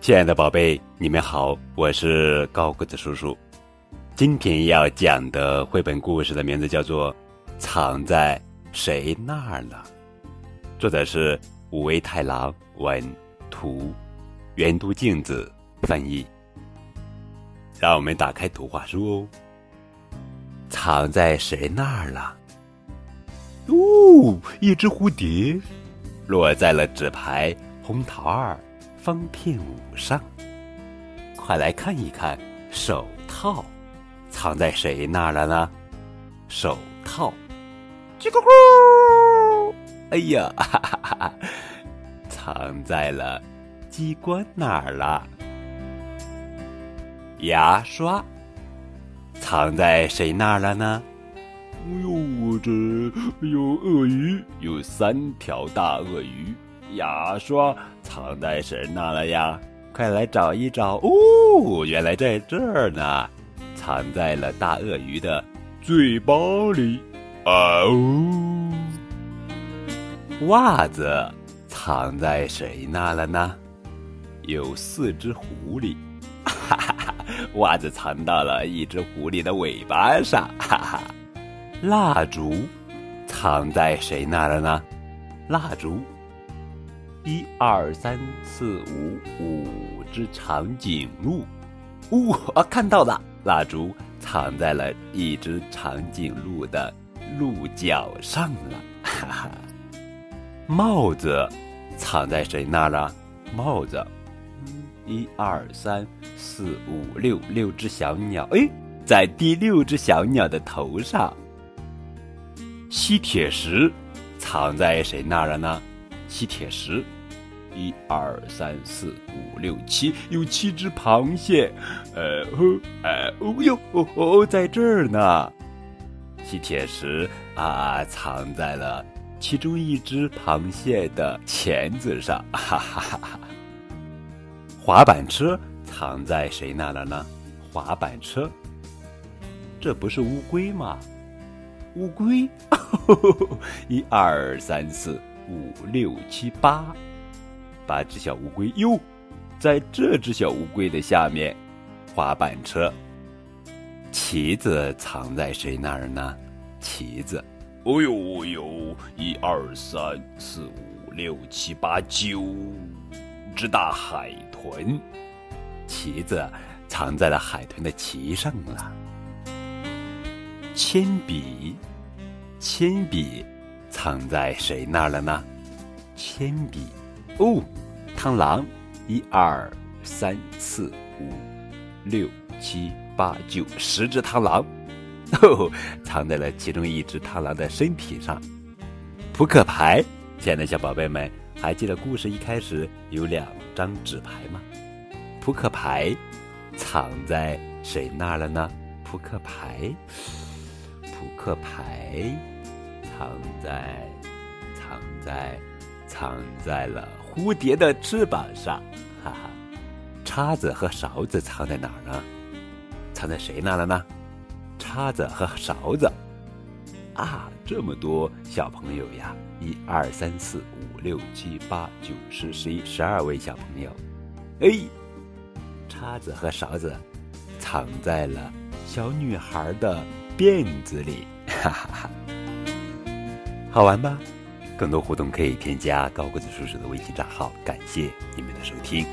亲爱的宝贝，你们好，我是高个子叔叔。今天要讲的绘本故事的名字叫做《藏在谁那儿了》，作者是五味太郎，文图，原都镜子翻译。让我们打开图画书哦。藏在谁那儿了？哦，一只蝴蝶落在了纸牌红桃二方片五上。快来看一看，手套藏在谁那儿了呢？手套，叽咕咕！哎呀，哈哈哈哈，藏在了机关那儿了。牙刷藏在谁那儿了呢？哎呦，我这有鳄鱼，有三条大鳄鱼。牙刷藏在谁那了呀？快来找一找哦！原来在这儿呢，藏在了大鳄鱼的嘴巴里。啊哦！袜子藏在谁那了呢？有四只狐狸。哈哈哈！袜子藏到了一只狐狸的尾巴上。哈哈！蜡烛藏在谁那了呢？蜡烛，一二三四五，五只长颈鹿。呜啊，看到了，蜡烛藏在了一只长颈鹿的鹿角上了。哈哈！帽子藏在谁那儿了？帽子，一二三四五六，六只小鸟。哎，在第六只小鸟的头上。吸铁石藏在谁那儿了呢？吸铁石，一二三四五六七，有七只螃蟹。呃呵，呃哦哟哦哦，在这儿呢。吸铁石啊，藏在了其中一只螃蟹的钳子上。哈哈哈哈！滑板车藏在谁那了呢？滑板车，这不是乌龟吗？乌龟，一二三四五六七八，八只小乌龟哟，在这只小乌龟的下面，滑板车。旗子藏在谁那儿呢？旗子，哦呦哦呦，一二三四五六七八九只大海豚，旗子藏在了海豚的鳍上了。铅笔，铅笔藏在谁那儿了呢？铅笔，哦，螳螂，一二三四五六七八九十只螳螂，哦，藏在了其中一只螳螂的身体上。扑克牌，亲爱的小宝贝们，还记得故事一开始有两张纸牌吗？扑克牌藏在谁那儿了呢？扑克牌。扑克牌藏在藏在藏在了蝴蝶的翅膀上，哈哈！叉子和勺子藏在哪儿呢？藏在谁那了呢？叉子和勺子啊，这么多小朋友呀！一二三四五六七八九十十一十二位小朋友，哎，叉子和勺子藏在了小女孩的。辫子里，哈哈哈，好玩吧？更多互动可以添加高个子叔叔的微信账号。感谢你们的收听。